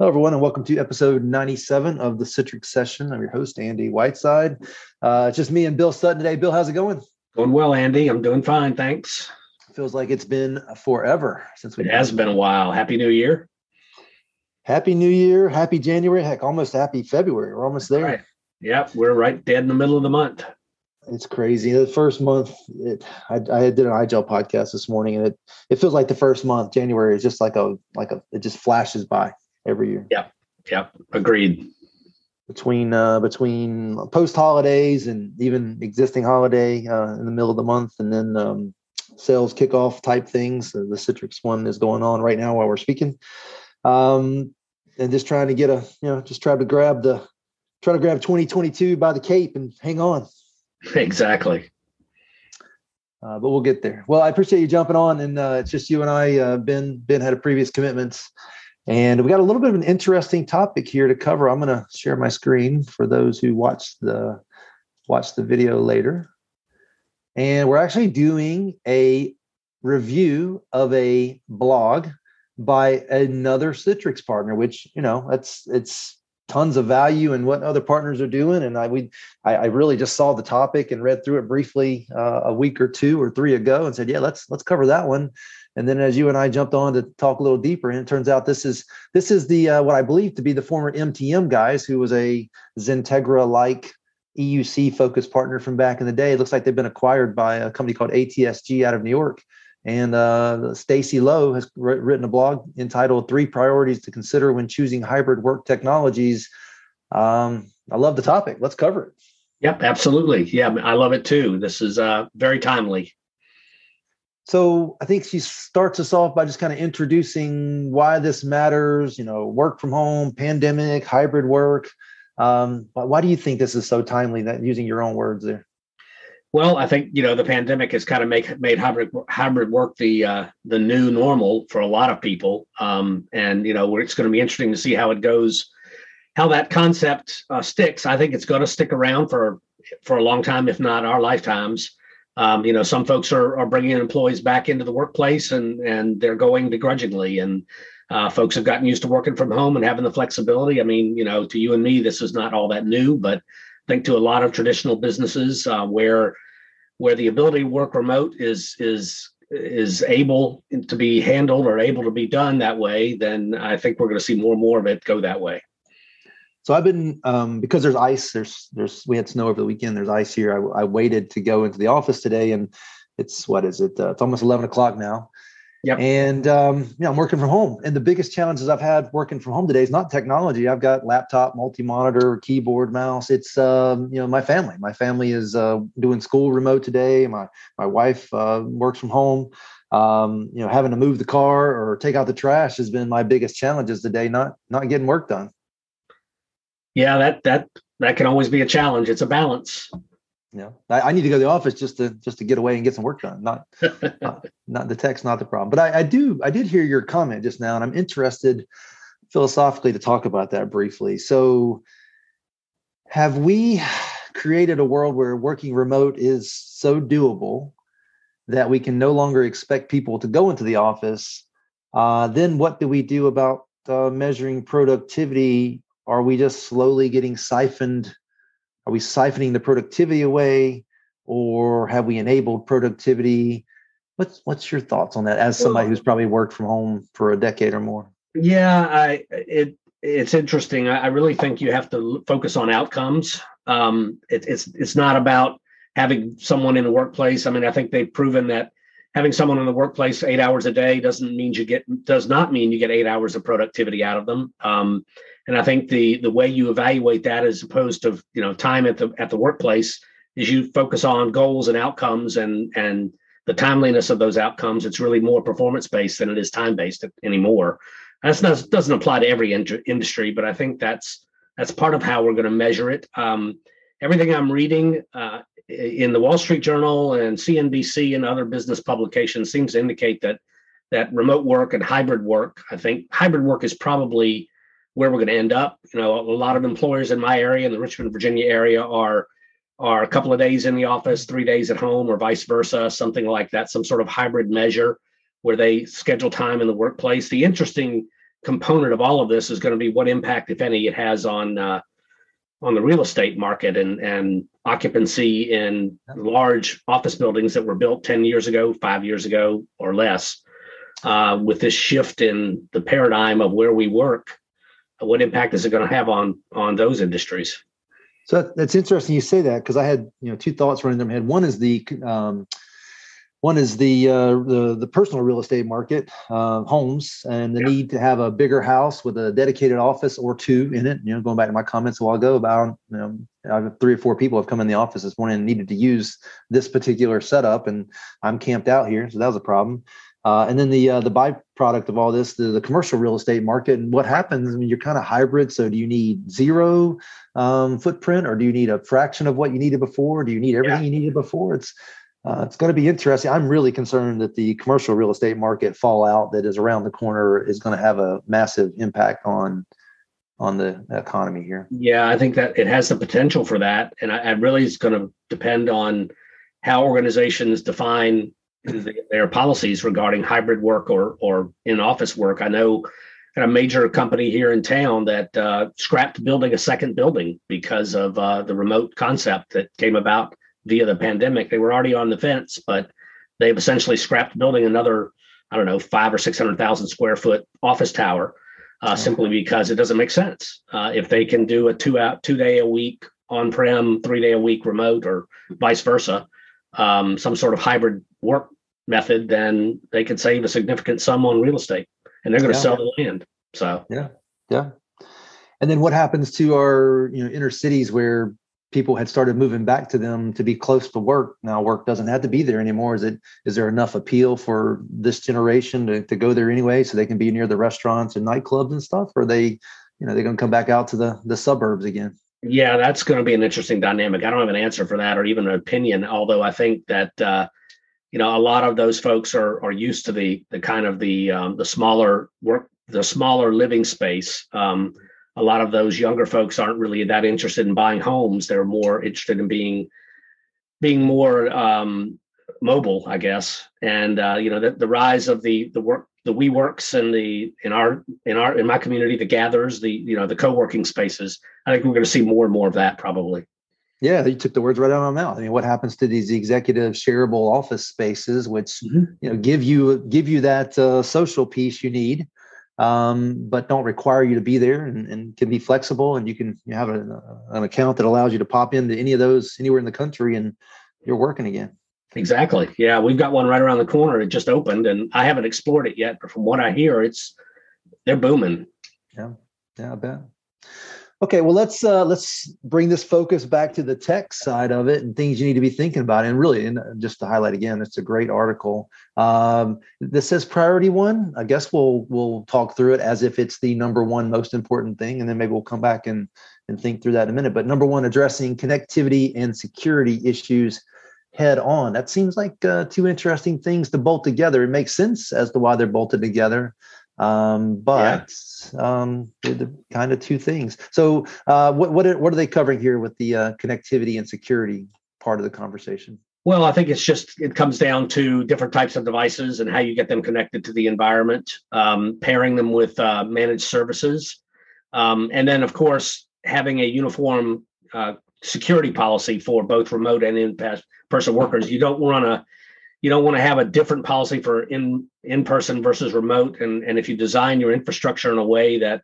Hello, everyone, and welcome to episode 97 of the Citrix Session. I'm your host, Andy Whiteside. Uh, it's just me and Bill Sutton today. Bill, how's it going? Going well, Andy. I'm doing fine, thanks. Feels like it's been forever since we. It has been a while. Happy New Year. Happy New Year. Happy January. Heck, almost happy February. We're almost there. Right. Yep, we're right dead in the middle of the month. It's crazy. The first month, it, I, I did an iGel podcast this morning, and it it feels like the first month, January, is just like a like a it just flashes by every year. Yep. Yep. Agreed. Between uh, between post holidays and even existing holiday uh, in the middle of the month, and then um, sales kickoff type things. Uh, the Citrix one is going on right now while we're speaking, um, and just trying to get a you know just try to grab the try to grab 2022 by the cape and hang on. Exactly. Uh, but we'll get there. Well, I appreciate you jumping on, and uh, it's just you and I. Uh, ben Ben had a previous commitments and we got a little bit of an interesting topic here to cover. I'm going to share my screen for those who watch the watch the video later. And we're actually doing a review of a blog by another Citrix partner, which you know that's it's tons of value in what other partners are doing. And I we I, I really just saw the topic and read through it briefly uh, a week or two or three ago and said, yeah, let's let's cover that one. And then as you and I jumped on to talk a little deeper, and it turns out this is this is the uh, what I believe to be the former MTM guys, who was a XenTegra like EUC focused partner from back in the day. It looks like they've been acquired by a company called ATSG out of New York. And uh, Stacy Lowe has written a blog entitled Three Priorities to Consider When Choosing Hybrid Work Technologies. Um, I love the topic. Let's cover it. Yep, absolutely. Yeah, I love it too. This is uh, very timely. So I think she starts us off by just kind of introducing why this matters, you know, work from home, pandemic, hybrid work. Um, why do you think this is so timely that using your own words there? Well, I think you know the pandemic has kind of make made hybrid hybrid work the uh, the new normal for a lot of people, um, and you know it's going to be interesting to see how it goes, how that concept uh, sticks. I think it's going to stick around for for a long time, if not our lifetimes. Um, you know, some folks are, are bringing employees back into the workplace and and they're going begrudgingly, and uh, folks have gotten used to working from home and having the flexibility. I mean, you know, to you and me, this is not all that new, but I think to a lot of traditional businesses uh, where where the ability to work remote is is is able to be handled or able to be done that way, then I think we're going to see more and more of it go that way. So I've been um, because there's ice. There's there's we had snow over the weekend. There's ice here. I, I waited to go into the office today, and it's what is it? Uh, it's almost eleven o'clock now. Yep. And um, you know, I'm working from home. And the biggest challenges I've had working from home today is not technology. I've got laptop, multi-monitor, keyboard, mouse. It's um, you know my family. My family is uh, doing school remote today. My my wife uh, works from home. Um, you know, having to move the car or take out the trash has been my biggest challenges today. Not not getting work done yeah, that that that can always be a challenge. It's a balance. Yeah, I, I, need to go to the office just to just to get away and get some work done. Not not, not, the text, not the problem. But I, I do I did hear your comment just now, and I'm interested philosophically to talk about that briefly. So, have we created a world where working remote is so doable that we can no longer expect people to go into the office? Uh, then what do we do about uh, measuring productivity are we just slowly getting siphoned? Are we siphoning the productivity away, or have we enabled productivity? What's what's your thoughts on that? As somebody who's probably worked from home for a decade or more. Yeah, I it it's interesting. I, I really think you have to focus on outcomes. Um, it, it's it's not about having someone in the workplace. I mean, I think they've proven that having someone in the workplace eight hours a day doesn't mean you get does not mean you get eight hours of productivity out of them. Um, and I think the the way you evaluate that, as opposed to you know time at the at the workplace, is you focus on goals and outcomes and and the timeliness of those outcomes. It's really more performance based than it is time based anymore. That's not doesn't apply to every in- industry, but I think that's that's part of how we're going to measure it. Um, everything I'm reading uh, in the Wall Street Journal and CNBC and other business publications seems to indicate that that remote work and hybrid work. I think hybrid work is probably where we're going to end up. You know, a lot of employers in my area, in the Richmond, Virginia area, are are a couple of days in the office, three days at home, or vice versa, something like that, some sort of hybrid measure where they schedule time in the workplace. The interesting component of all of this is going to be what impact, if any, it has on uh, on the real estate market and and occupancy in large office buildings that were built 10 years ago, five years ago, or less. Uh, with this shift in the paradigm of where we work, what impact is it going to have on on those industries? So that's interesting you say that because I had you know two thoughts running in my head. One is the um, one is the uh, the the personal real estate market, uh, homes, and the yeah. need to have a bigger house with a dedicated office or two in it. You know, going back to my comments a while ago about you know, I have three or four people have come in the office this morning and needed to use this particular setup, and I'm camped out here, so that was a problem. Uh, and then the uh, the byproduct of all this, the, the commercial real estate market, and what happens? I mean, you're kind of hybrid. So, do you need zero um, footprint, or do you need a fraction of what you needed before? Do you need everything yeah. you needed before? It's uh, it's going to be interesting. I'm really concerned that the commercial real estate market fallout that is around the corner is going to have a massive impact on on the economy here. Yeah, I think that it has the potential for that, and I, I really is going to depend on how organizations define their policies regarding hybrid work or or in office work. I know at a major company here in town that uh, scrapped building a second building because of uh, the remote concept that came about via the pandemic. They were already on the fence, but they've essentially scrapped building another, I don't know, five or six hundred thousand square foot office tower, uh, simply because it doesn't make sense. Uh, if they can do a two out two day a week on prem, three day a week remote, or vice versa, um, some sort of hybrid work method, then they could save a significant sum on real estate, and they're going to yeah. sell the land. So yeah, yeah. And then what happens to our you know inner cities where people had started moving back to them to be close to work. Now work doesn't have to be there anymore. Is it is there enough appeal for this generation to, to go there anyway so they can be near the restaurants and nightclubs and stuff? Or they, you know, they're gonna come back out to the the suburbs again? Yeah, that's going to be an interesting dynamic. I don't have an answer for that or even an opinion, although I think that uh, you know a lot of those folks are are used to the the kind of the um, the smaller work the smaller living space. Um, a lot of those younger folks aren't really that interested in buying homes. They're more interested in being being more um, mobile, I guess. And uh, you know, the, the rise of the the work the WeWorks and the in our in our in my community, the gatherers, the you know, the co-working spaces. I think we're going to see more and more of that probably. Yeah, you took the words right out of my mouth. I mean, what happens to these executive shareable office spaces, which mm-hmm. you know give you give you that uh, social piece you need, um, but don't require you to be there and, and can be flexible. And you can you have a, an account that allows you to pop into any of those anywhere in the country and you're working again. Exactly. Yeah, we've got one right around the corner. It just opened, and I haven't explored it yet. But from what I hear, it's they're booming. Yeah, yeah, I bet. Okay, well let's uh, let's bring this focus back to the tech side of it and things you need to be thinking about. And really, and just to highlight again, it's a great article. Um, this says priority one. I guess we'll we'll talk through it as if it's the number one most important thing, and then maybe we'll come back and and think through that in a minute. But number one, addressing connectivity and security issues head on. That seems like uh, two interesting things to bolt together. It makes sense as to why they're bolted together. Um, but yeah. um, the kind of two things. So, uh, what what are, what are they covering here with the uh, connectivity and security part of the conversation? Well, I think it's just it comes down to different types of devices and how you get them connected to the environment, um, pairing them with uh, managed services, um, and then of course having a uniform uh, security policy for both remote and in-person workers. You don't want to you don't want to have a different policy for in in person versus remote and and if you design your infrastructure in a way that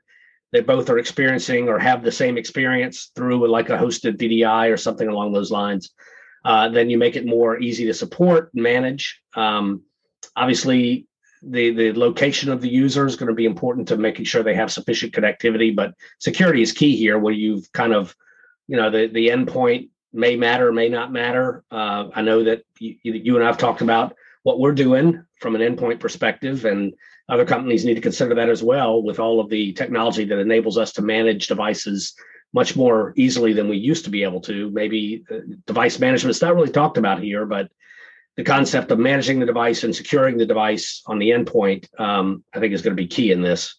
they both are experiencing or have the same experience through like a hosted VDI or something along those lines, uh, then you make it more easy to support and manage. Um, obviously, the the location of the user is going to be important to making sure they have sufficient connectivity, but security is key here, where you've kind of you know the the endpoint may matter, may not matter. Uh, I know that you, you and I have talked about what we're doing from an endpoint perspective, and other companies need to consider that as well with all of the technology that enables us to manage devices much more easily than we used to be able to. Maybe uh, device management is not really talked about here, but the concept of managing the device and securing the device on the endpoint, um, I think, is going to be key in this.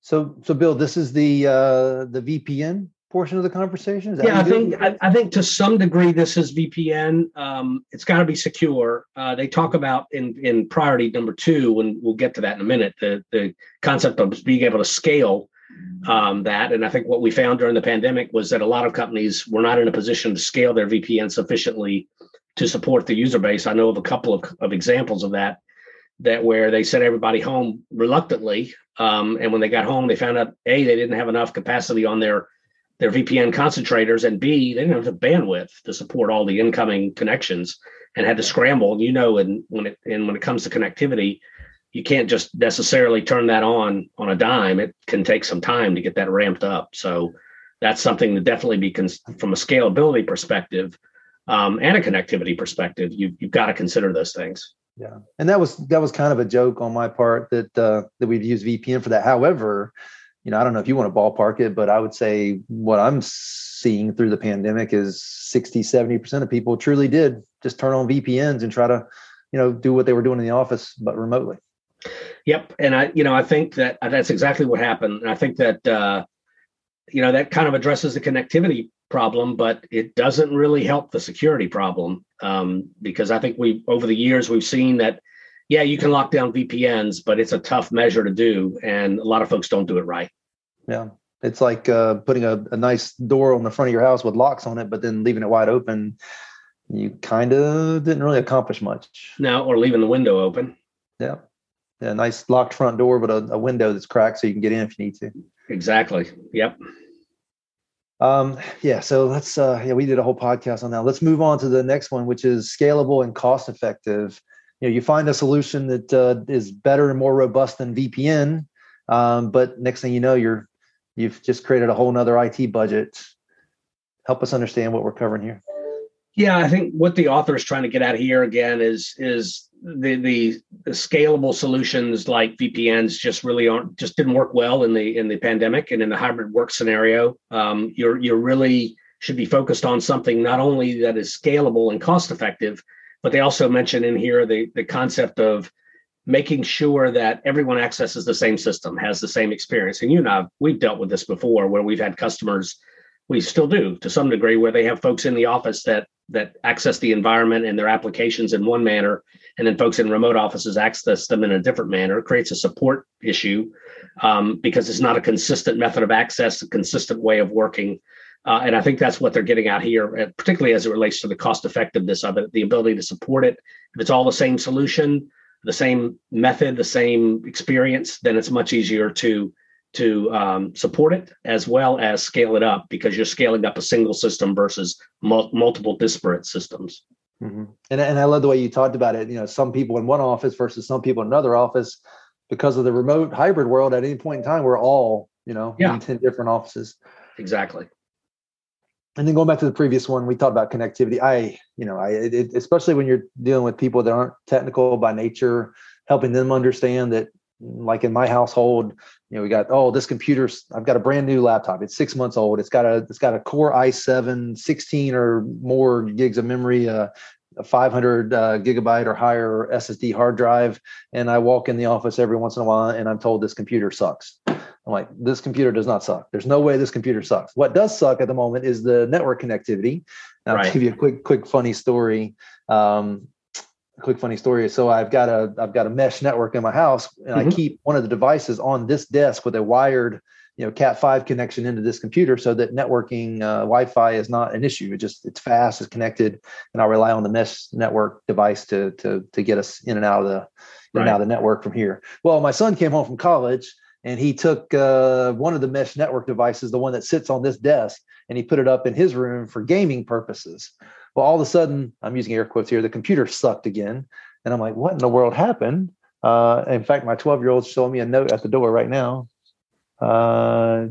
So, so Bill, this is the uh, the VPN portion of the conversation? yeah, I think I, I, think to some degree this is VPN. Um, it's got to be secure. Uh, they talk about in in priority number two, and we'll get to that in a minute. The the concept of being able to scale um, that, and I think what we found during the pandemic was that a lot of companies were not in a position to scale their VPN sufficiently to support the user base. I know of a couple of, of examples of that that where they sent everybody home reluctantly um, and when they got home they found out a they didn't have enough capacity on their their VPN concentrators, and B, they didn't have the bandwidth to support all the incoming connections and had to scramble. And you know, and when it and when it comes to connectivity, you can't just necessarily turn that on on a dime. It can take some time to get that ramped up. So that's something to definitely be cons- from a scalability perspective um, and a connectivity perspective. You, you've got to consider those things. Yeah, and that was that was kind of a joke on my part that uh, that we'd use VPN for that. However, you know, I don't know if you want to ballpark it, but I would say what I'm seeing through the pandemic is 60, 70% of people truly did just turn on VPNs and try to, you know, do what they were doing in the office, but remotely. Yep. And I, you know, I think that uh, that's exactly what happened. And I think that, uh, you know, that kind of addresses the connectivity problem, but it doesn't really help the security problem um, because I think we, over the years, we've seen that yeah, you can lock down VPNs, but it's a tough measure to do, and a lot of folks don't do it right. Yeah, it's like uh, putting a, a nice door on the front of your house with locks on it, but then leaving it wide open. You kind of didn't really accomplish much. No, or leaving the window open. Yeah, yeah, nice locked front door, but a, a window that's cracked so you can get in if you need to. Exactly. Yep. Um, yeah, so let's uh yeah, we did a whole podcast on that. Let's move on to the next one, which is scalable and cost effective you know you find a solution that uh, is better and more robust than VPN, um, but next thing you know, you're you've just created a whole nother IT budget. Help us understand what we're covering here. Yeah, I think what the author is trying to get at here again is is the, the the, scalable solutions like VPNs just really aren't just didn't work well in the in the pandemic and in the hybrid work scenario. Um, you're you're really should be focused on something not only that is scalable and cost effective, but they also mention in here the, the concept of making sure that everyone accesses the same system, has the same experience. And you and I, we've dealt with this before where we've had customers, we still do to some degree, where they have folks in the office that that access the environment and their applications in one manner, and then folks in remote offices access them in a different manner. It creates a support issue um, because it's not a consistent method of access, a consistent way of working. Uh, and I think that's what they're getting out here, uh, particularly as it relates to the cost effectiveness of it, the ability to support it. If it's all the same solution, the same method, the same experience, then it's much easier to to um, support it as well as scale it up because you're scaling up a single system versus mul- multiple disparate systems. Mm-hmm. And, and I love the way you talked about it. You know, some people in one office versus some people in another office because of the remote hybrid world. At any point in time, we're all you know yeah. in ten different offices. Exactly and then going back to the previous one, we talked about connectivity. I, you know, I, it, especially when you're dealing with people that aren't technical by nature, helping them understand that, like in my household, you know, we got oh, this computer's. I've got a brand new laptop. It's six months old. It's got a it's got a Core i7, 16 or more gigs of memory, uh, a 500 uh, gigabyte or higher SSD hard drive, and I walk in the office every once in a while, and I'm told this computer sucks. I'm like, this computer does not suck. There's no way this computer sucks. What does suck at the moment is the network connectivity. I'll right. give you a quick, quick funny story. Um, quick funny story. So I've got a I've got a mesh network in my house, and mm-hmm. I keep one of the devices on this desk with a wired, you know, Cat five connection into this computer, so that networking uh, Wi-Fi is not an issue. It just it's fast, it's connected, and I rely on the mesh network device to to to get us in and out of the in right. and out of the network from here. Well, my son came home from college and he took uh, one of the mesh network devices, the one that sits on this desk, and he put it up in his room for gaming purposes. Well, all of a sudden, I'm using air quotes here, the computer sucked again. And I'm like, what in the world happened? Uh, in fact, my 12 year old's showing me a note at the door right now. Uh,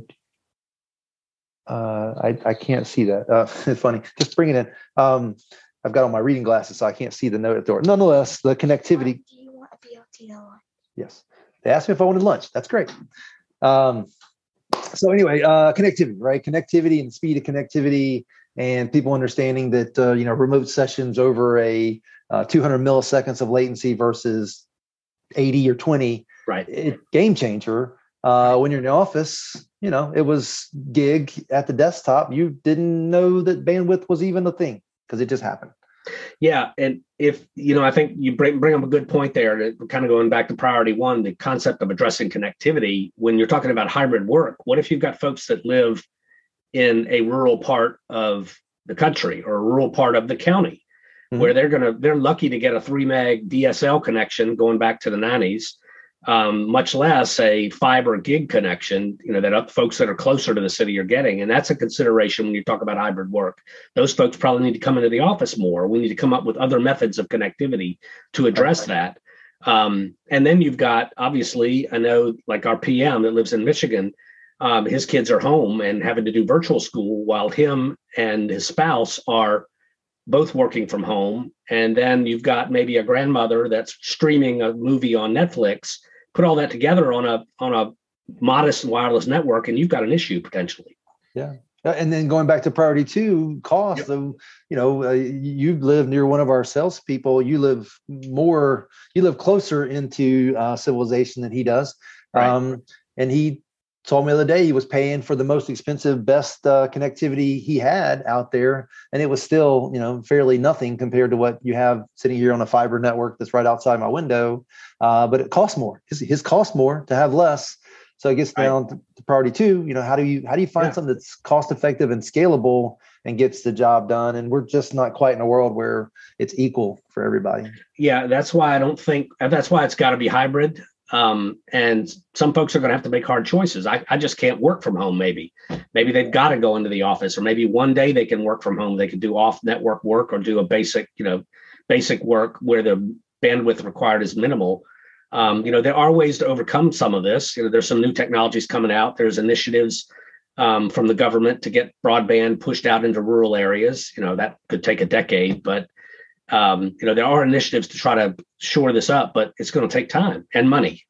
uh, I, I can't see that. Uh, it's funny. Just bring it in. Um, I've got on my reading glasses, so I can't see the note at the door. Nonetheless, the connectivity. Do you want VLTL? Yes. They asked me if I wanted lunch. That's great. Um, so anyway, uh, connectivity, right? Connectivity and speed of connectivity, and people understanding that uh, you know remote sessions over a uh, 200 milliseconds of latency versus 80 or 20, right? It, game changer. Uh, when you're in the office, you know, it was gig at the desktop. You didn't know that bandwidth was even a thing because it just happened. Yeah, and if you know, I think you bring bring up a good point there. kind of going back to priority one, the concept of addressing connectivity. When you're talking about hybrid work, what if you've got folks that live in a rural part of the country or a rural part of the county, mm-hmm. where they're gonna they're lucky to get a three meg DSL connection going back to the 90s um, much less a fiber gig connection, you know, that up folks that are closer to the city are getting. And that's a consideration when you talk about hybrid work. Those folks probably need to come into the office more. We need to come up with other methods of connectivity to address that. Um, and then you've got, obviously, I know like our PM that lives in Michigan, um, his kids are home and having to do virtual school while him and his spouse are both working from home. And then you've got maybe a grandmother that's streaming a movie on Netflix put all that together on a on a modest wireless network, and you've got an issue potentially. Yeah. And then going back to priority two, cost. Yep. So, you know, uh, you live near one of our salespeople. You live more, you live closer into uh, civilization than he does. Right. Um, and he told me the other day he was paying for the most expensive, best uh, connectivity he had out there, and it was still, you know, fairly nothing compared to what you have sitting here on a fiber network that's right outside my window. Uh, but it costs more. His, his costs more to have less. So it gets down right. to priority two. You know, how do you how do you find yeah. something that's cost effective and scalable and gets the job done? And we're just not quite in a world where it's equal for everybody. Yeah, that's why I don't think that's why it's got to be hybrid. Um, and some folks are going to have to make hard choices. I, I just can't work from home. Maybe, maybe they've got to go into the office, or maybe one day they can work from home. They can do off network work or do a basic, you know, basic work where the bandwidth required is minimal. Um, you know, there are ways to overcome some of this. You know, there's some new technologies coming out. There's initiatives um, from the government to get broadband pushed out into rural areas. You know, that could take a decade, but um, you know, there are initiatives to try to shore this up, but it's going to take time and money.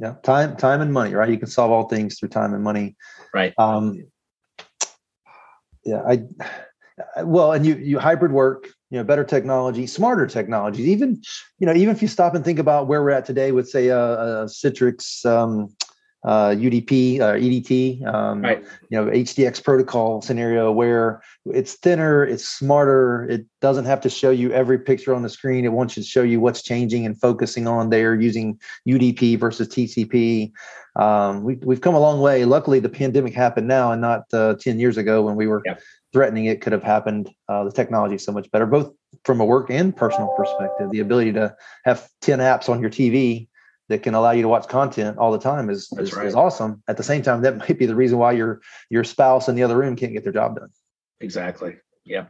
Yeah, time, time and money, right? You can solve all things through time and money. Right. Um, yeah, I well, and you you hybrid work, you know, better technology, smarter technologies. Even you know, even if you stop and think about where we're at today with say a, a Citrix um, uh, UDP, uh, EDT, um, right. you know, HDX protocol scenario where it's thinner, it's smarter. It doesn't have to show you every picture on the screen. It wants to show you what's changing and focusing on there using UDP versus TCP. Um, we, we've come a long way. Luckily, the pandemic happened now and not uh, 10 years ago when we were yeah. threatening it could have happened. Uh, the technology is so much better, both from a work and personal perspective. The ability to have 10 apps on your TV that can allow you to watch content all the time is is, right. is, awesome. At the same time, that might be the reason why your your spouse in the other room can't get their job done. Exactly. Yeah.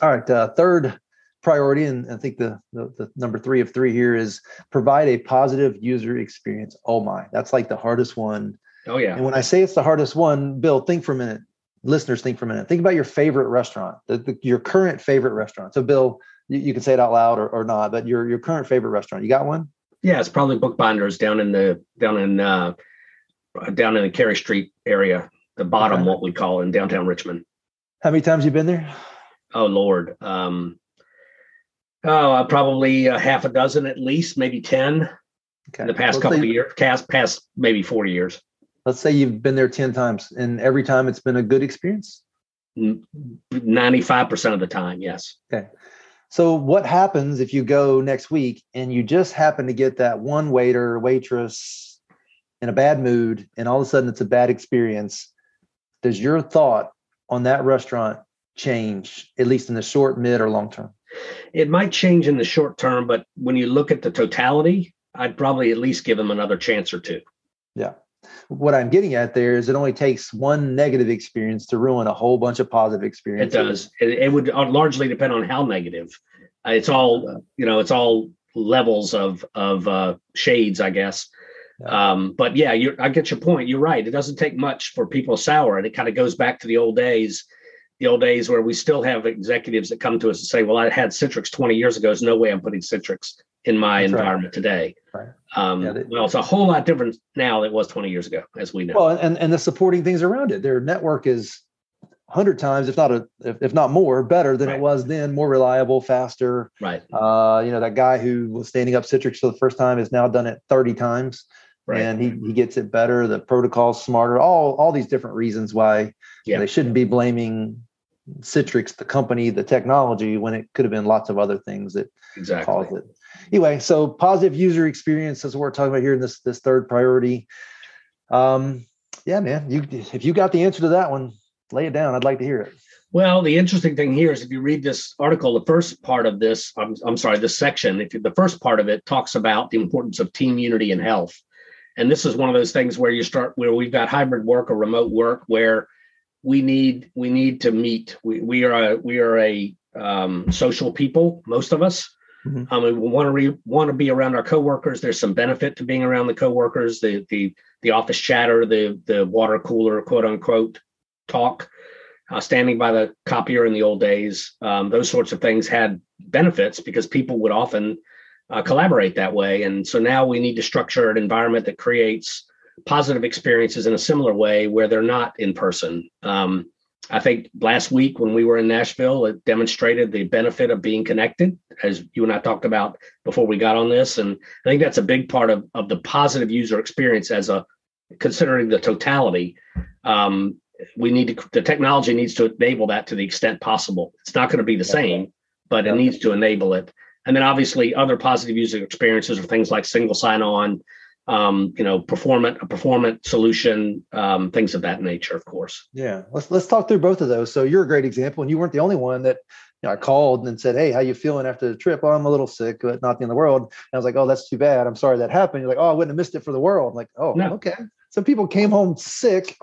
All right. Uh, third priority, and I think the, the, the number three of three here is provide a positive user experience. Oh my, that's like the hardest one. Oh yeah. And when I say it's the hardest one, Bill, think for a minute. Listeners, think for a minute. Think about your favorite restaurant, the, the, your current favorite restaurant. So, Bill, you, you, can say it out loud or, or not, but your your current favorite restaurant. You got one? Yeah, it's probably Bookbinders down in the down in uh, down in the Cary Street area, the bottom, okay. what we call in downtown Richmond. How many times you been there? Oh Lord, um, oh uh, probably a half a dozen at least, maybe ten. Okay. In the past couple of years, past past maybe forty years. Let's say you've been there ten times, and every time it's been a good experience. Ninety-five percent of the time, yes. Okay. So what happens if you go next week and you just happen to get that one waiter, waitress in a bad mood and all of a sudden it's a bad experience? Does your thought on that restaurant change at least in the short, mid or long term? It might change in the short term, but when you look at the totality, I'd probably at least give them another chance or two. Yeah. What I'm getting at there is it only takes one negative experience to ruin a whole bunch of positive experiences. It does. It, it would largely depend on how negative. Uh, it's all you know. It's all levels of of uh, shades, I guess. Um, but yeah, I get your point. You're right. It doesn't take much for people sour, and it kind of goes back to the old days the old days where we still have executives that come to us and say, "Well, I had Citrix 20 years ago. There's no way I'm putting Citrix in my That's environment right. today." Right. Um, yeah, they, well, it's a whole lot different now than it was 20 years ago, as we know. Well, and and the supporting things around it. Their network is hundred times, if not a, if, if, not more, better than right. it was then. More reliable, faster. Right. Uh, you know that guy who was standing up Citrix for the first time has now done it 30 times. right. and he, he gets it better. The protocol's smarter. All all these different reasons why yeah. they shouldn't be blaming Citrix, the company, the technology, when it could have been lots of other things that exactly. caused it. Anyway, so positive user experience is what we're talking about here in this this third priority. Um, yeah, man, you if you got the answer to that one, lay it down. I'd like to hear it. Well, the interesting thing here is if you read this article, the first part of this, I'm, I'm sorry, this section, if you, the first part of it talks about the importance of team unity and health. And this is one of those things where you start where we've got hybrid work or remote work where we need we need to meet. We we are a we are a um, social people, most of us. Mm-hmm. Um, we want to re, want to be around our coworkers. There's some benefit to being around the coworkers. The the the office chatter, the the water cooler, quote unquote, talk uh, standing by the copier in the old days, um, those sorts of things had benefits because people would often uh, collaborate that way. And so now we need to structure an environment that creates positive experiences in a similar way where they're not in person. Um, I think last week when we were in Nashville, it demonstrated the benefit of being connected, as you and I talked about before we got on this. And I think that's a big part of, of the positive user experience as a considering the totality. Um, we need to the technology needs to enable that to the extent possible it's not going to be the same but it needs to enable it and then obviously other positive user experiences are things like single sign-on um, you know performant a performant solution um, things of that nature of course yeah let's let's talk through both of those so you're a great example and you weren't the only one that you know, I called and said, "Hey, how you feeling after the trip?" Oh, I'm a little sick, but not the end of the world. And I was like, "Oh, that's too bad. I'm sorry that happened." You're like, "Oh, I wouldn't have missed it for the world." I'm like, "Oh, no. okay." Some people came home sick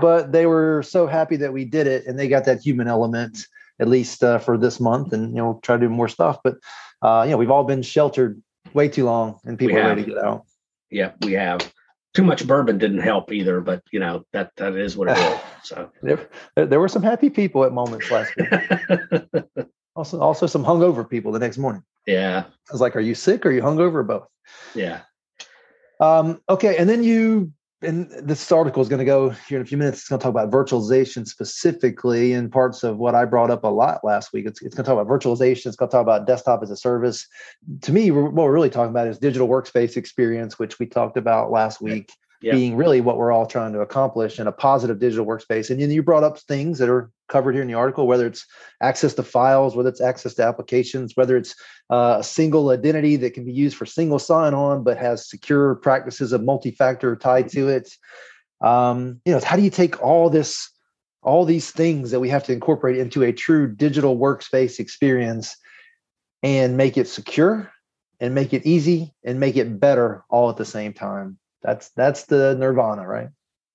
but they were so happy that we did it and they got that human element at least uh, for this month and you know try to do more stuff but uh, you know we've all been sheltered way too long and people are ready to get out yeah we have. Too much bourbon didn't help either but you know that that is what it is so. There, there were some happy people at moments last week also also some hungover people the next morning. Yeah. I was like are you sick or are you hungover or both? Yeah. Um, okay and then you and this article is going to go here in a few minutes. It's going to talk about virtualization specifically in parts of what I brought up a lot last week. It's, it's going to talk about virtualization. It's going to talk about desktop as a service. To me, what we're really talking about is digital workspace experience, which we talked about last week yeah. being really what we're all trying to accomplish in a positive digital workspace. And you brought up things that are covered here in the article, whether it's access to files, whether it's access to applications, whether it's uh, a single identity that can be used for single sign-on, but has secure practices of multi-factor tied to it. Um, you know, how do you take all this, all these things that we have to incorporate into a true digital workspace experience and make it secure and make it easy and make it better all at the same time? That's that's the nirvana, right?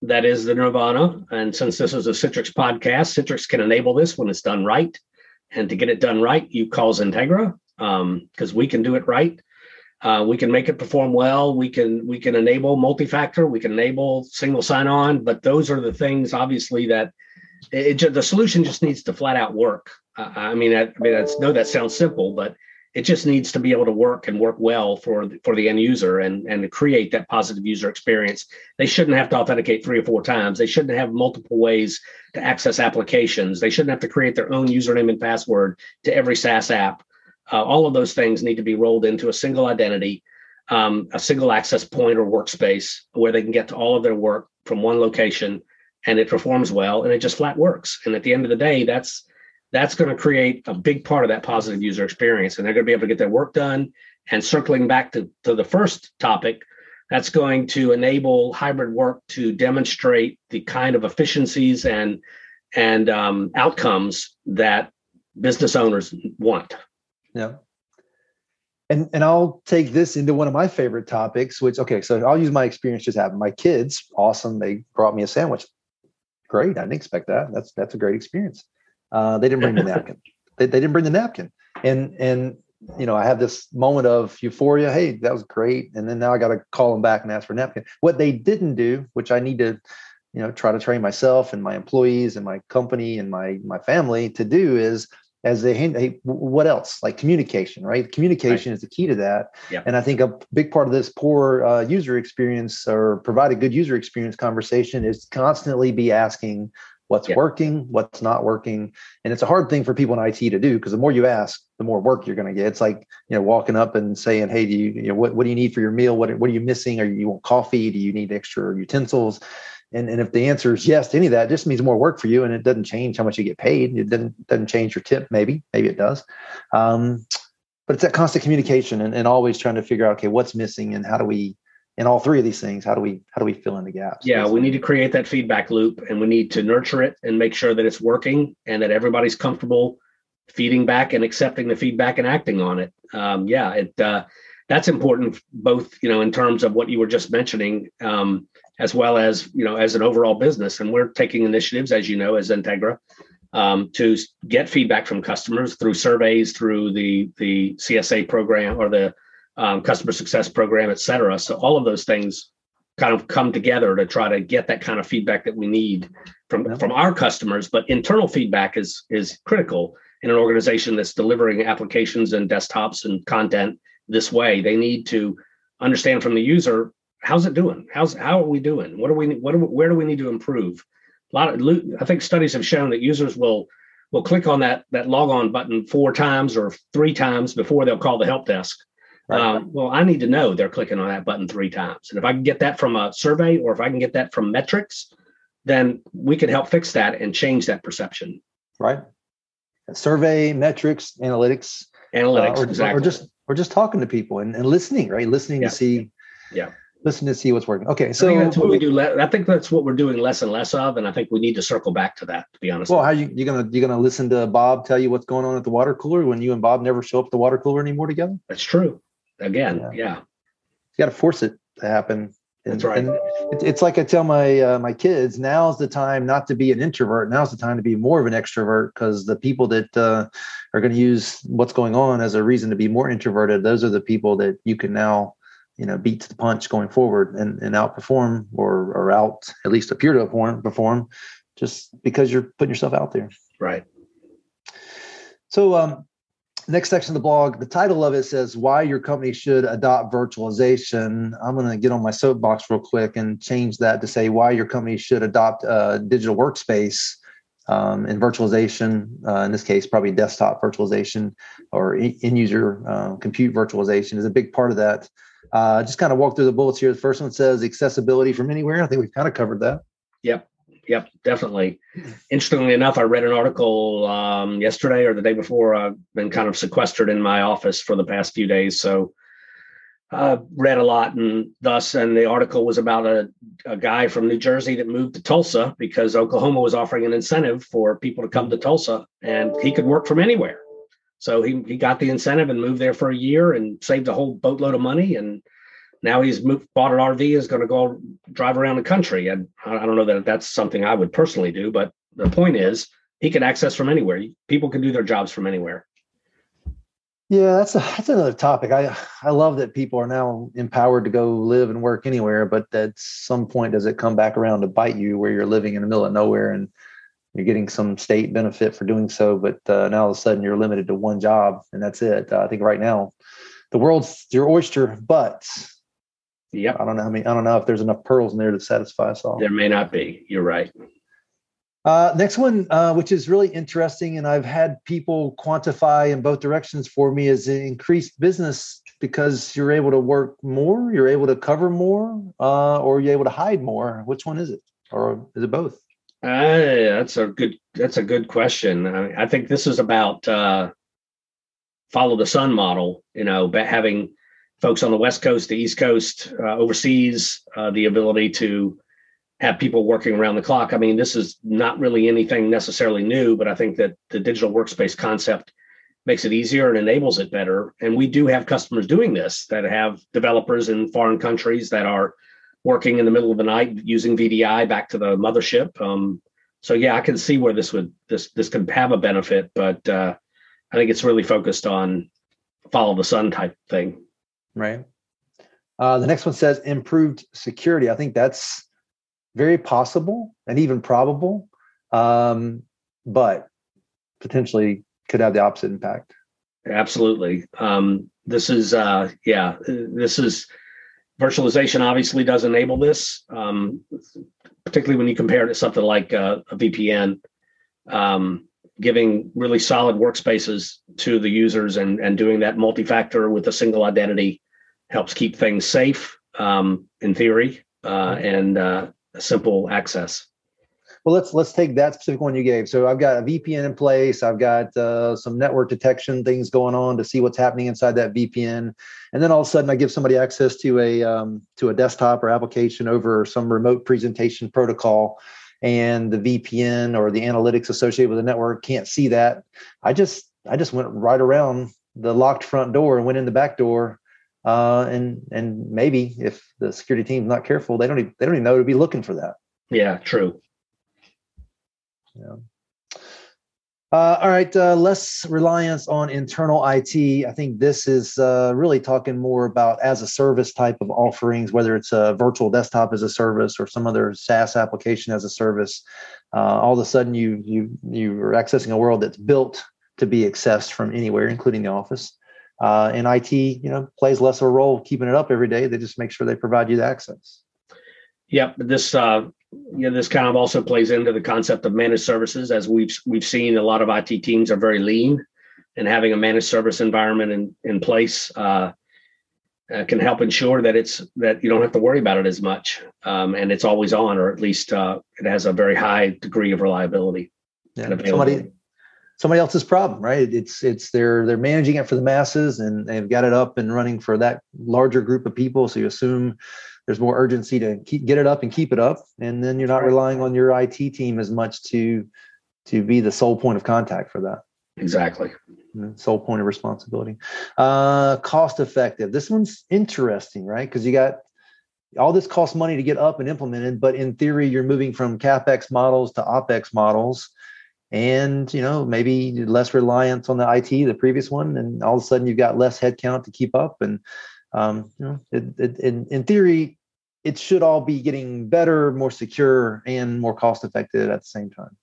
That is the nirvana. And since this is a Citrix podcast, Citrix can enable this when it's done right. And to get it done right, you call Xentegra because um, we can do it right. Uh, we can make it perform well. We can we can enable multi-factor. We can enable single sign-on. But those are the things, obviously, that it, it the solution just needs to flat out work. Uh, I mean, I, I mean, that's no, that sounds simple, but it just needs to be able to work and work well for the, for the end user and and create that positive user experience. They shouldn't have to authenticate three or four times. They shouldn't have multiple ways to access applications. They shouldn't have to create their own username and password to every SaaS app. Uh, all of those things need to be rolled into a single identity, um, a single access point or workspace where they can get to all of their work from one location and it performs well and it just flat works. And at the end of the day, that's that's going to create a big part of that positive user experience and they're going to be able to get their work done. And circling back to, to the first topic that's going to enable hybrid work to demonstrate the kind of efficiencies and and um, outcomes that business owners want. Yeah. And and i'll take this into one of my favorite topics which okay so i'll use my experience just having my kids. Awesome. They brought me a sandwich. Great. I didn't expect that. That's that's a great experience uh, they didn't bring the napkin. They, they didn't bring the napkin. And and you know, I have this moment of euphoria. Hey, that was great. And then now I got to call them back and ask for a napkin. What they didn't do, which I need to, you know, try to train myself and my employees and my company and my my family to do is as they hand, hey, what else? Like communication, right? Communication right. is the key to that. Yep. And I think a big part of this poor uh, user experience or provide a good user experience conversation is constantly be asking what's yeah. working, what's not working. And it's a hard thing for people in IT to do because the more you ask, the more work you're going to get. It's like, you know, walking up and saying, Hey, do you, you know, what, what do you need for your meal? What, what are you missing? Are you, you want coffee? Do you need extra utensils? And, and if the answer is yes to any of that, it just means more work for you and it doesn't change how much you get paid. It doesn't, doesn't change your tip. Maybe, maybe it does. Um, but it's that constant communication and, and always trying to figure out, okay, what's missing and how do we, in all three of these things how do we how do we fill in the gaps? Yeah we need to create that feedback loop and we need to nurture it and make sure that it's working and that everybody's comfortable feeding back and accepting the feedback and acting on it. Um, yeah it uh, that's important both you know in terms of what you were just mentioning um, as well as you know as an overall business. And we're taking initiatives as you know XenTegra um, to get feedback from customers through surveys through the the csa program or the um, customer success program, et cetera. So all of those things kind of come together to try to get that kind of feedback that we need from from our customers. But internal feedback is is critical in an organization that's delivering applications and desktops and content this way. They need to understand from the user how's it doing how's how are we doing what are we what are, where do we need to improve a lot of i think studies have shown that users will will click on that that log on button four times or three times before they'll call the help desk Right. Um, well, I need to know they're clicking on that button three times. And if I can get that from a survey or if I can get that from metrics, then we can help fix that and change that perception. Right. Survey, metrics, analytics. Analytics, uh, or, exactly. Or just or just talking to people and, and listening, right? Listening yeah. to see. Yeah. Listen to see what's working. Okay, so that's what we do. I think that's what we're doing less and less of, and I think we need to circle back to that. To be honest. Well, how you you gonna you gonna listen to Bob tell you what's going on at the water cooler when you and Bob never show up at the water cooler anymore together? That's true again. Yeah. yeah. You got to force it to happen. And, That's right. And it's, it's like I tell my uh, my kids, now's the time not to be an introvert. Now's the time to be more of an extrovert because the people that uh, are going to use what's going on as a reason to be more introverted, those are the people that you can now, you know, beat to the punch going forward and, and outperform or or out at least appear to perform perform just because you're putting yourself out there. Right. So um, next section of the blog, the title of it says why your company should adopt virtualization. I'm going to get on my soapbox real quick and change that to say why your company should adopt a digital workspace um, and virtualization. Uh, in this case, probably desktop virtualization or in user uh, compute virtualization is a big part of that. Uh, just kind of walk through the bullets here. The first one says accessibility from anywhere. I think we've kind of covered that. Yep. Yep, definitely. Interestingly enough, I read an article um, yesterday or the day before. I've been kind of sequestered in my office for the past few days, so I read a lot, and thus, and the article was about a, a guy from New Jersey that moved to Tulsa because Oklahoma was offering an incentive for people to come to Tulsa, and he could work from anywhere. So he he got the incentive and moved there for a year and saved a whole boatload of money and now he's moved, bought an RV, is going to go drive around the country. And I don't know that that's something I would personally do, but the point is he can access from anywhere. People can do their jobs from anywhere. Yeah, that's a, that's another topic. I I love that people are now empowered to go live and work anywhere, but at some point, does it come back around to bite you where you're living in the middle of nowhere and you're getting some state benefit for doing so, but uh, now all of a sudden you're limited to one job and that's it. Uh, I think right now the world's your oyster, but Yep. I don't know how many. I don't know if there's enough pearls in there to satisfy us all. There may not be. You're right. Uh, next one, uh, which is really interesting, and I've had people quantify in both directions for me, is increased business because you're able to work more, you're able to cover more, uh, or you're able to hide more. Which one is it, or is it both? Uh, that's a good. That's a good question. I, I think this is about uh, follow the sun model. You know, having folks on the West Coast, the East Coast, uh, overseas, uh, the ability to have people working around the clock. I mean, this is not really anything necessarily new, but I think that the digital workspace concept makes it easier and enables it better. And we do have customers doing this that have developers in foreign countries that are working in the middle of the night using VDI back to the mothership. Um, so yeah, I can see where this would this this could have a benefit, but uh, I think it's really focused on follow the sun type thing right? Uh, the next one says improved security. I think that's very possible and even probable, um, but potentially could have the opposite impact. Absolutely. Um, this is, uh, yeah, this is virtualization obviously does enable this. Um, particularly when you compare it to something like uh, a VPN, um, giving really solid workspaces to the users and, and doing that multi-factor with a single identity helps keep things safe um, in theory uh, and uh, simple access. Well, let's let's take that specific one you gave. So I've got a VPN in place. I've got uh, some network detection things going on to see what's happening inside that VPN, and then all of a sudden I give somebody access to a um, to a desktop or application over some remote presentation protocol, and the VPN or the analytics associated with the network can't see that. I just I just went right around the locked front door and went in the back door uh, and and maybe if the security team's not careful, they don't even, they don't even know to be looking for that. Yeah, true. Yeah. Uh, all right, uh, less reliance on internal IT. I think this is uh, really talking more about as a service type of offerings, whether it's a virtual desktop as a service or some other SaaS application as a service. Uh, all of a sudden, you you you are accessing a world that's built to be accessed from anywhere, including the office. Uh, and IT, you know, plays less of a role keeping it up every day. They just make sure they provide you the access. Yep, this uh, you know, this kind of also plays into the concept of managed services, as we've we've seen a lot of IT teams are very lean, and having a managed service environment in in place uh, uh, can help ensure that it's that you don't have to worry about it as much, um, and it's always on, or at least uh, it has a very high degree of reliability. Yeah, somebody somebody else's problem, right? It's it's they're they're managing it for the masses, and they've got it up and running for that larger group of people. So you assume there's more urgency to keep, get it up and keep it up. And then you're not relying on your IT team as much to to be the sole point of contact for that. Exactly. Sole point of responsibility. Uh cost effective. This one's interesting right? Because you got all this costs money to get up and implemented but in theory you're moving from capex models to opex models and you know maybe less reliance on the IT, the previous one, and all of a sudden you've got less headcount to keep up, and um, you know, it, it, in, in theory, it should all be getting better, more secure, and more cost effective at the same time.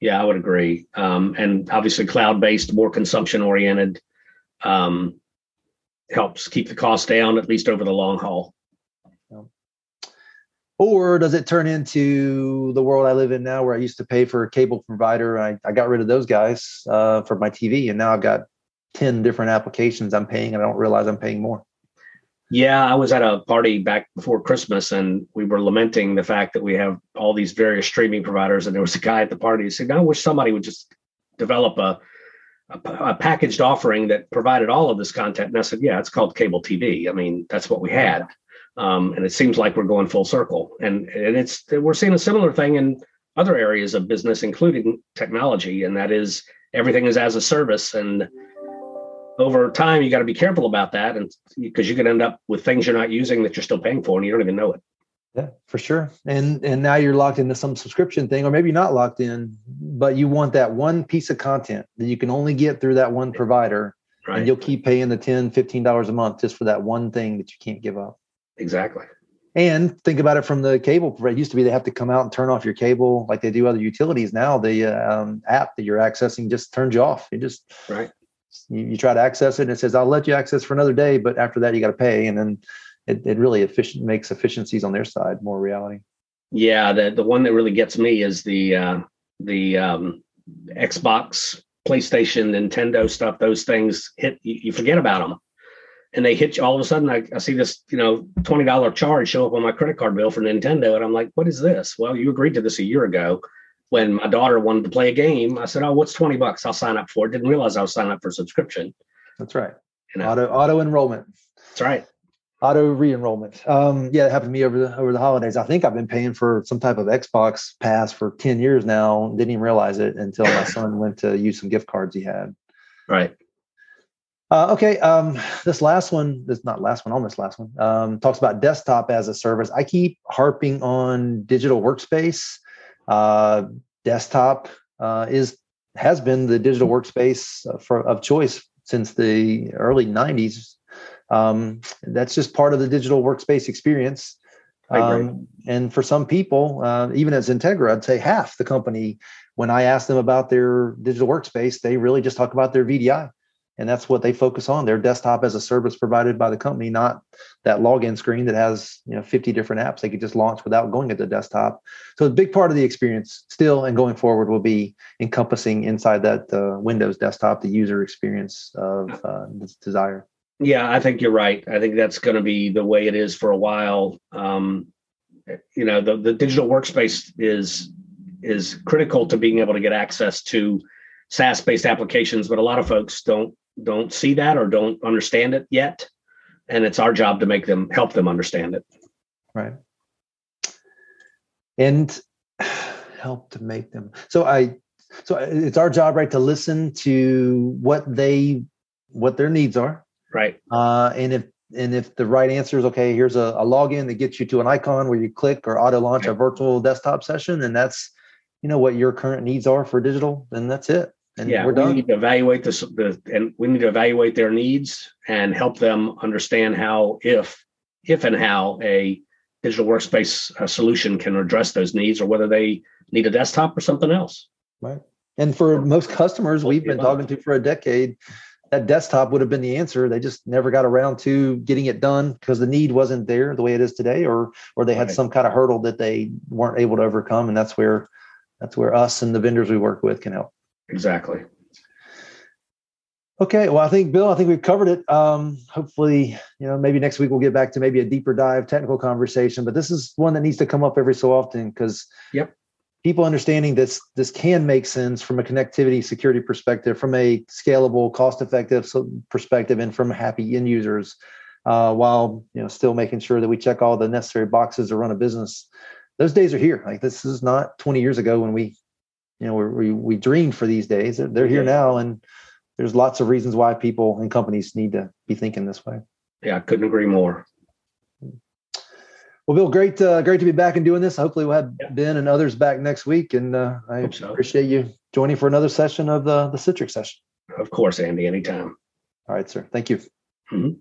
Yeah, I would agree. Um, and obviously, cloud based, more consumption oriented, um, helps keep the cost down at least over the long haul. Or does it turn into the world I live in now, where I used to pay for a cable provider? I, I got rid of those guys uh, for my TV, and now I've got ten different applications I'm paying, and I don't realize I'm paying more. Yeah, I was at a party back before Christmas and we were lamenting the fact that we have all these various streaming providers. And there was a guy at the party who said, I wish somebody would just develop a, a, a, packaged offering that provided all of this content. And I said, Yeah, it's called cable TV. I mean, that's what we had. Um, and it seems like we're going full circle. And, and it's we're seeing a similar thing in other areas of business, including technology, and that is everything is as a service. And over time you got to be careful about that and because you can end up with things you're not using that you're still paying for and you don't even know it yeah for sure and and now you're locked into some subscription thing or maybe not locked in but you want that one piece of content that you can only get through that one provider right. and you'll keep paying the 10 15 dollars a month just for that one thing that you can't give up exactly and think about it from the cable. It used to be they have to come out and turn off your cable like they do other utilities. Now the um, app that you're accessing just turns you off. You just right you, you, try to access it and it says i'll let you access for another day but after that you got to pay and then it, it really efficient makes efficiencies on their side more reality yeah the, the one that really gets me is the uh, the um, xbox playstation nintendo stuff those things hit you, you, forget about them and they hit you all of a sudden I, I see this you know $20 charge show up on my credit card bill for nintendo and i'm like what is this well you agreed to this a year ago when my daughter wanted to play a game, I said, "Oh, what's twenty bucks? I'll sign up for it." Didn't realize I was signing up for a subscription. That's right. You know? Auto auto enrollment. That's right. Auto re-enrollment. Um, yeah, it happened to me over the over the holidays. I think I've been paying for some type of Xbox pass for ten years now. Didn't even realize it until my son went to use some gift cards he had. Right. Uh, okay, um, this last one, this not last one, almost last one, um, talks about desktop as a service. I keep harping on digital workspace uh, desktop uh, is has been the digital workspace for, of choice since the early 90s. Um, that's just part of the digital workspace experience. Um, and for some people, uh, even as XenTegra, I'd say half the company, when I ask them about their digital workspace, they really just talk about their VDI. And that's what they focus on. Their desktop as a service provided by the company not that login screen that has you know 50 different apps they could just launch without going to the desktop. So a big part of the experience still and going forward will be encompassing inside that uh, windows desktop the user experience of uh, desire. Yeah i think you're right. I think that's going to be the way it is for a while. Um, you know the, the digital workspace is is critical to being able to get access to SaaS based applications, but a lot of folks don't don't see that or don't understand it yet, and it's our job to make them help them understand it. Right. And help to make them. So I so it's our job right to listen to what they what their needs are right uh, and if and if the right answer is okay here's a, a login that gets you to an icon where you click or auto launch right. a virtual desktop session and that's you know what your current needs are for digital then that's it and yeah, we done. need to evaluate this, the, and we need to evaluate their needs and help them understand how, if, if and how a digital workspace uh, solution can address those needs, or whether they need a desktop or something else. Right. And for most customers we've been talking to for a decade, that desktop would have been the answer. They just never got around to getting it done because the need wasn't there the way it is today, or or they had right. some kind of hurdle that they weren't able to overcome. And that's where that's where us and the vendors we work with can help. Exactly. Okay, well, I think Bill, I think we've covered it. Um, hopefully, you know, maybe next week we'll get back to maybe a deeper dive technical conversation. But this is one that needs to come up every so often because yep, people understanding this this can make sense from a connectivity security perspective, from a scalable, cost-effective perspective, and from happy end users, uh, while you know still making sure that we check all the necessary boxes to run a business. Those days are here. Like this is not 20 years ago when we you know we we dreamed for these days. They're, they're here now and there's lots of reasons why people and companies need to be thinking this way. Yeah i couldn't agree more. Well bill great uh, great to be back and doing this. Hopefully we'll have yeah. ben and others back next week and uh, i so. appreciate you joining for another session of the the citrix session. Of course andy anytime. All right sir. Thank you. Mm-hmm.